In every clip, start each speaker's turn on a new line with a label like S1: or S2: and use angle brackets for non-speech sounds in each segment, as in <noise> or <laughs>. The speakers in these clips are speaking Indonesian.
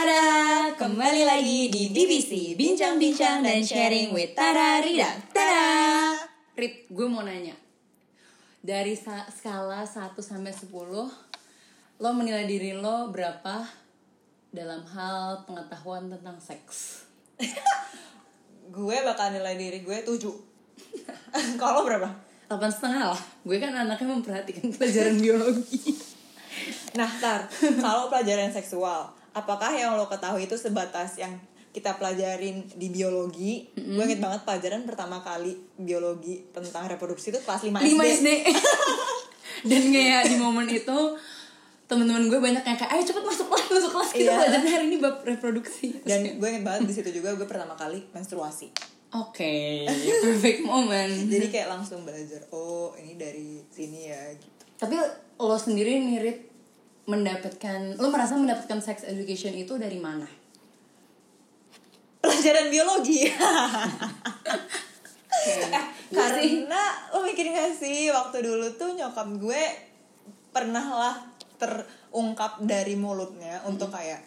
S1: Tada, kembali lagi di BBC Bincang-bincang dan sharing with Tada Rida. Tada! Rit, gue mau nanya. Dari skala 1 sampai 10 Lo menilai diri lo berapa dalam hal pengetahuan tentang seks? <laughs>
S2: gue bakal nilai diri gue 7 <laughs> kalau berapa?
S1: 8 setengah lah. Gue kan anaknya memperhatikan pelajaran biologi.
S2: Nah tar kalau pelajaran seksual apakah yang lo ketahui itu sebatas yang kita pelajarin di biologi? Gue inget banget pelajaran pertama kali biologi tentang reproduksi itu kelas 5 SD,
S1: 5 SD Dan kayak di momen itu teman-teman gue banyak yang kayak ayo cepet masuk kelas masuk kelas. Kita
S2: Iya.
S1: belajar hari ini bab reproduksi. Terus
S2: dan
S1: kayak,
S2: gue inget banget di situ juga gue pertama kali menstruasi.
S1: Oke, perfect moment. <laughs>
S2: jadi kayak langsung belajar oh ini dari sini ya gitu.
S1: Tapi lo sendiri nirit mendapatkan, lo merasa mendapatkan sex education itu dari mana?
S2: pelajaran biologi. <laughs>
S1: Eh,
S2: karena lo mikirin gak sih waktu dulu tuh nyokap gue pernah lah terungkap dari mulutnya untuk kayak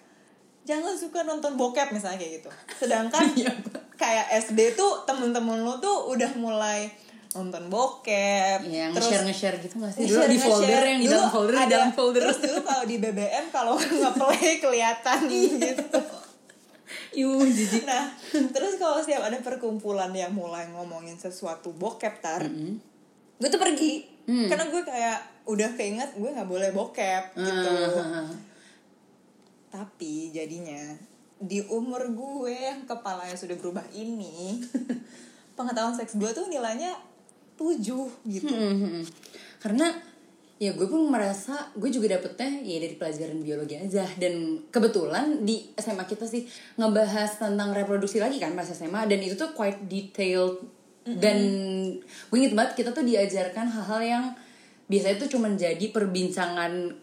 S2: jangan suka nonton bokep misalnya kayak gitu. Sedangkan <laughs>
S1: Iya.
S2: kayak SD tuh temen-temen lo tuh udah mulai nonton bokep
S1: Yang
S2: terus
S1: nge-share nge-share gitu gak sih? Dulu
S2: nge-share-
S1: di folder yang di
S2: Dulu
S1: dalam folder, di
S2: ada-
S1: dalam folder.
S2: terus dulu kalau di BBM kalau <laughs> nge-play kelihatan gitu <laughs>
S1: Yuh, jijik.
S2: Nah, terus kalau setiap ada perkumpulan yang mulai ngomongin sesuatu bokep tar, gue tuh pergi,
S1: Mm.
S2: karena gue kayak udah keinget gue nggak boleh bokep gitu.
S1: Ah,
S2: Tapi jadinya di umur gue yang kepalanya sudah berubah ini, <laughs> pengetahuan seks gue tuh nilainya 7 gitu.
S1: Hmm, hmm, hmm. Karena ya gue pun merasa gue juga dapetnya ya dari pelajaran biologi aja. Dan kebetulan di SMA kita sih ngebahas tentang reproduksi lagi kan pas SMA dan itu tuh quite detailed. Dan gue inget banget kita tuh diajarkan hal-hal yang biasanya tuh cuma jadi perbincangan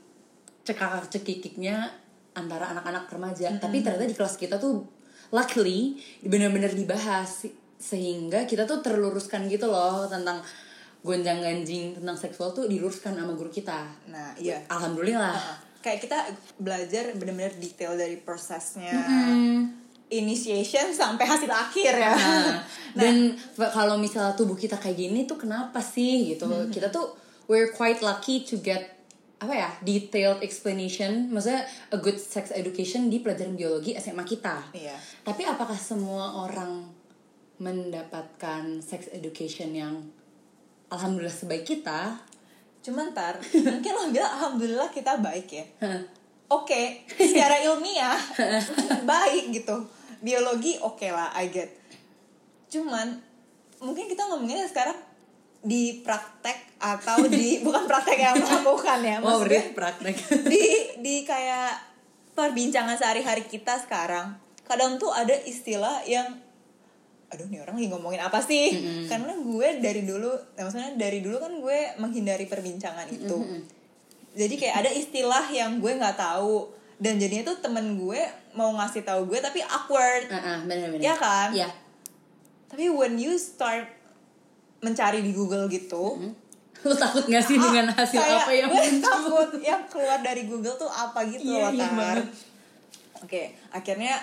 S1: cekakak cekikiknya antara anak-anak remaja. Tapi ternyata di kelas kita tuh luckily benar-benar dibahas sehingga kita tuh terluruskan gitu loh tentang gonjang ganjing tentang seksual tuh diluruskan sama guru kita.
S2: Nah, iya.
S1: alhamdulillah.
S2: Nah, kayak kita belajar bener-bener detail dari prosesnya initiation sampai hasil akhir ya. <laughs>
S1: Nah, dan f- kalau misalnya tubuh kita kayak gini tuh kenapa sih gitu? Kita tuh we're quite lucky to get apa ya detailed explanation. Maksudnya a good sex education di pelajaran biologi SMA kita.
S2: Iya.
S1: tapi apakah semua orang mendapatkan sex education yang alhamdulillah sebaik kita
S2: Cuman ntar mungkin lo bilang alhamdulillah kita baik ya. Oke, secara ilmiah <laughs> baik gitu. Biologi oke lah, I get. Cuman mungkin kita ngomonginnya sekarang di praktek atau di <laughs> bukan praktek yang melakukan ya,
S1: oh
S2: maksudnya
S1: berarti praktek
S2: di di kayak perbincangan sehari-hari kita sekarang. Kadang tuh ada istilah yang aduh nih orang lagi ngomongin apa sih? Karena gue dari dulu ya maksudnya dari dulu kan gue menghindari perbincangan itu. Jadi kayak ada istilah yang gue nggak tahu dan jadinya tuh temen gue mau ngasih tahu gue tapi awkward.
S1: Ah, ah, benar-benar
S2: ya kan?
S1: Ya
S2: tapi when you start mencari di Google gitu
S1: lu takut gak sih dengan hasil
S2: kayak
S1: apa yang <laughs>
S2: gue
S1: muncul?
S2: takut yang keluar dari Google tuh apa gitu
S1: Iya,
S2: loh
S1: iya banget.
S2: oke akhirnya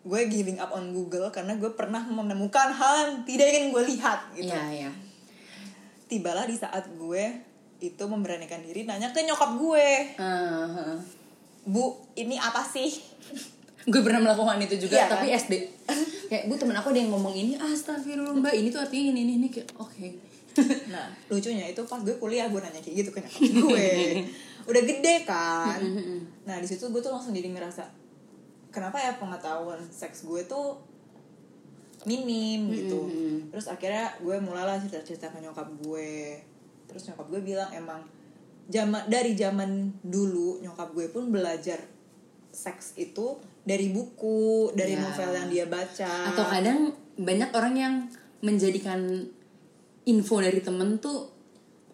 S2: gue giving up on Google karena gue pernah menemukan hal yang tidak ingin gue lihat gitu.
S1: Iya, iya.
S2: tibalah di saat gue itu memberanikan diri nanya ke nyokap gue.
S1: Ah, ah.
S2: bu ini apa sih? <laughs>
S1: Gue pernah melakukan itu juga
S2: Iya, kan?
S1: tapi SD <laughs> kayak bu temen aku ada yang ngomong ini astagfirullah mbak ini tuh artinya ini ini ini kayak oke. <laughs>
S2: Nah lucunya itu pas gue kuliah gue nanya kayak gitu ke nyokap gue. Udah gede kan? Nah di situ gue tuh langsung jadi ngerasa kenapa ya pengetahuan seks gue tuh minim gitu. Terus akhirnya gue mulailah cerita cerita ke nyokap gue. Terus nyokap gue bilang emang zaman dari zaman dulu nyokap gue pun belajar seks itu dari buku dari
S1: Ya.
S2: novel yang dia baca.
S1: Atau kadang banyak orang yang menjadikan info dari temen tuh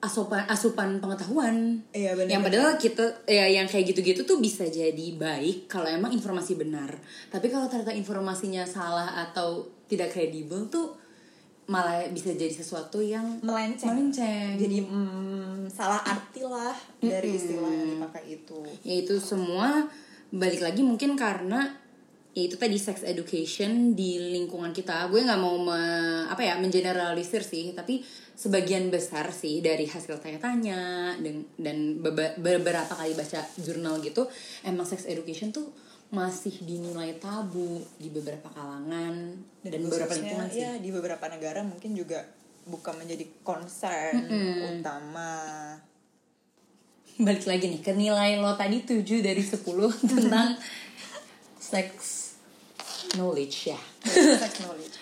S1: asupan asupan pengetahuan.
S2: Iya, bener.
S1: yang padahal kita ya yang kayak gitu-gitu tuh bisa jadi baik kalau emang informasi benar. Tapi kalau ternyata informasinya salah atau tidak kredibel tuh malah bisa jadi sesuatu yang
S2: melenceng.
S1: melenceng.
S2: Jadi mm, salah arti lah dari istilah yang dipakai itu.
S1: Yaitu semua balik lagi mungkin karena ya itu tadi sex education di lingkungan kita. Gue nggak mau me, apa ya mengeneralisir sih tapi sebagian besar sih dari hasil tanya-tanya dan dan beberapa kali baca jurnal gitu emang sex education tuh masih dinilai tabu di beberapa kalangan dan, beberapa
S2: khususnya,
S1: lingkungan sih.
S2: ya di beberapa negara mungkin juga bukan menjadi concern utama.
S1: Balik lagi nih ke nilai lo tadi 7 dari 10 <laughs> tentang sex knowledge ya
S2: knowledge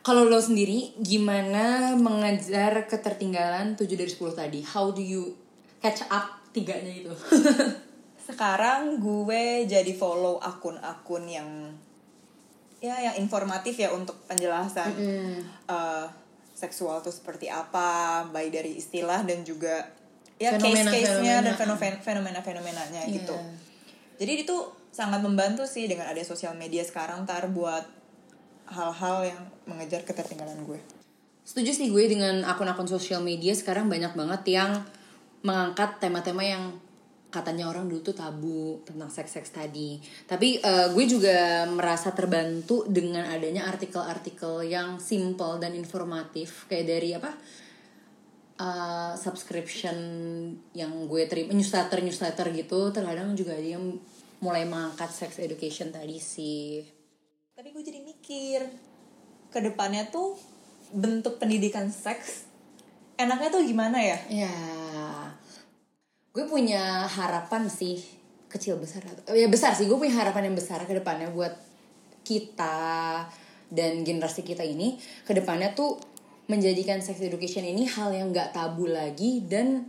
S1: Kalau lo sendiri gimana mengejar ketertinggalan 7 dari 10 tadi? How do you catch up tiganya itu? <laughs>
S2: sekarang gue jadi follow akun-akun yang ya yang informatif ya untuk penjelasan eh, seksual itu seperti apa baik dari istilah dan juga ya case-case-nya dan
S1: Fenomena-fenomena.
S2: fenomen- fenomena-fenomenanya
S1: Iya.
S2: gitu jadi itu sangat membantu sih dengan ada sosial media sekarang tar buat hal-hal yang mengejar ketertinggalan gue
S1: Setuju sih gue dengan akun-akun sosial media sekarang banyak banget yang mengangkat tema-tema yang katanya orang dulu tuh tabu tentang seks-seks tadi. Tapi eh, gue juga merasa terbantu dengan adanya artikel-artikel yang simple dan informatif kayak dari apa? eh, subscription yang gue terima newsletter newsletter gitu terkadang juga ada yang mulai mengangkat sex education tadi sih.
S2: Tapi gue jadi mikir ke depannya tuh bentuk pendidikan seks enaknya tuh gimana ya?
S1: Ya, gue punya harapan sih kecil besar atau ya besar sih gue punya harapan yang besar ke depannya buat kita dan generasi kita ini ke depannya tuh menjadikan sex education ini hal yang nggak tabu lagi dan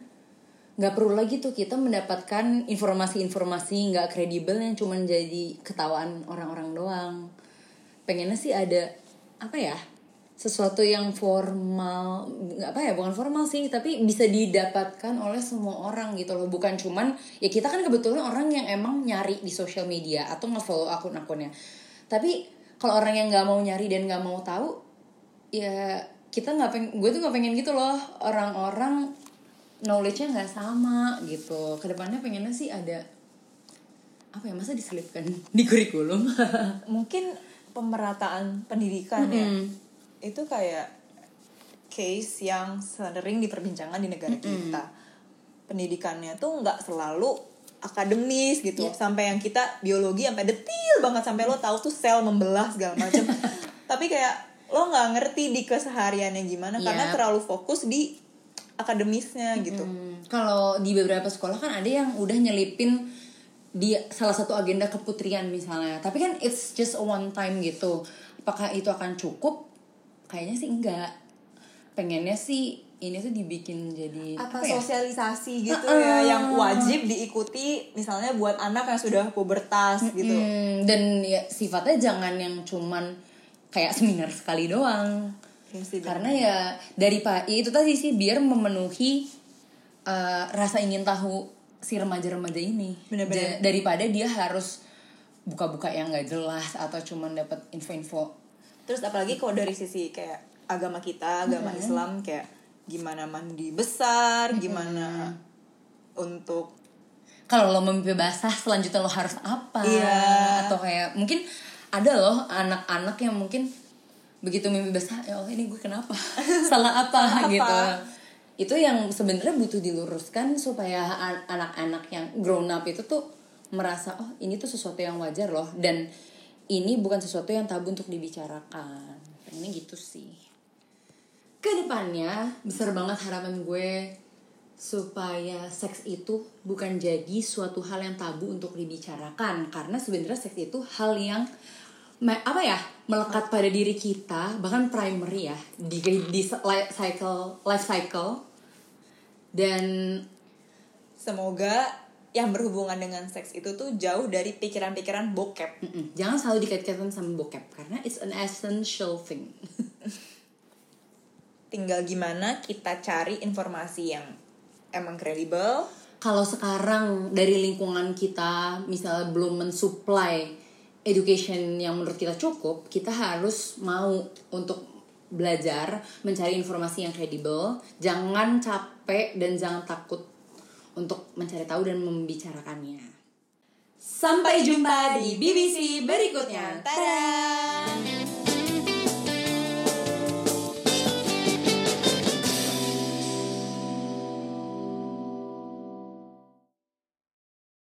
S1: nggak perlu lagi tuh kita mendapatkan informasi-informasi nggak kredibel yang cuma jadi ketawaan orang-orang doang. Pengennya sih ada apa ya sesuatu yang formal nggak apa ya bukan formal sih tapi bisa didapatkan oleh semua orang gitu loh. Bukan cuman ya kita kan kebetulan orang yang emang nyari di sosial media atau ngefollow akun-akunnya. Tapi kalau orang yang nggak mau nyari dan nggak mau tahu ya kita nggak pengen gue tuh nggak pengen gitu loh. Orang-orang knowledge-nya nggak sama gitu. Ke depannya pengennya sih ada apa ya masa diselipkan <laughs> di kurikulum? <laughs>
S2: Mungkin pemerataan pendidikan ya. Itu kayak case yang sering diperbincangkan di negara kita. Pendidikannya tuh nggak selalu akademis gitu.
S1: Iya.
S2: sampai yang kita biologi sampai detil banget sampai lo tahu tuh sel membelah segala macam. <laughs> Tapi kayak lo nggak ngerti di kesehariannya gimana karena
S1: Iya.
S2: terlalu fokus di akademisnya gitu.
S1: Hmm, kalau di beberapa sekolah kan ada yang udah nyelipin di salah satu agenda keputrian misalnya. Tapi kan it's just a one time gitu. Apakah itu akan cukup? Kayaknya sih enggak. Pengennya sih ini tuh dibikin jadi
S2: apa,
S1: ya?
S2: sosialisasi gitu
S1: Uh-uh.
S2: ya yang wajib diikuti misalnya buat anak yang sudah pubertas gitu.
S1: Hmm, dan ya sifatnya jangan yang cuman kayak seminar sekali doang Karena ya dari pak ya itu tadi sih biar memenuhi uh, rasa ingin tahu si remaja-remaja ini.
S2: Bener-bener.
S1: Ja- daripada dia harus buka-buka yang nggak jelas atau cuman dapat info-info.
S2: Terus apalagi kalau dari sisi kayak agama kita, agama Islam kayak gimana mandi besar, gimana untuk
S1: kalau lo mimpi basah selanjutnya lo harus apa?
S2: Iya.
S1: atau kayak mungkin ada loh anak-anak yang mungkin begitu mimpi basah ya Allah ini gue kenapa? <laughs> Salah apa?
S2: Salah apa?
S1: gitu. Itu yang sebenarnya butuh diluruskan supaya an- anak-anak yang grown up itu tuh merasa oh ini tuh sesuatu yang wajar loh dan ini bukan sesuatu yang tabu untuk dibicarakan. Ini gitu sih. Ke depannya besar banget harapan gue supaya seks itu bukan jadi suatu hal yang tabu untuk dibicarakan. Karena sebenarnya seks itu hal yang apa ya melekat pada diri kita bahkan primary ya di di life cycle life cycle. Dan
S2: semoga yang berhubungan dengan seks itu tuh jauh dari pikiran-pikiran bokep.
S1: mm-mm, jangan selalu dikait-kaitkan sama bokep karena it's an essential thing. <laughs>
S2: Tinggal gimana kita cari informasi yang emang kredibel,
S1: kalau sekarang dari lingkungan kita misalnya belum mensuplai education yang menurut kita cukup, kita harus mau untuk belajar mencari informasi yang kredibel, jangan capek dan jangan takut untuk mencari tahu dan membicarakannya. Sampai jumpa di BBC berikutnya.
S2: Tada!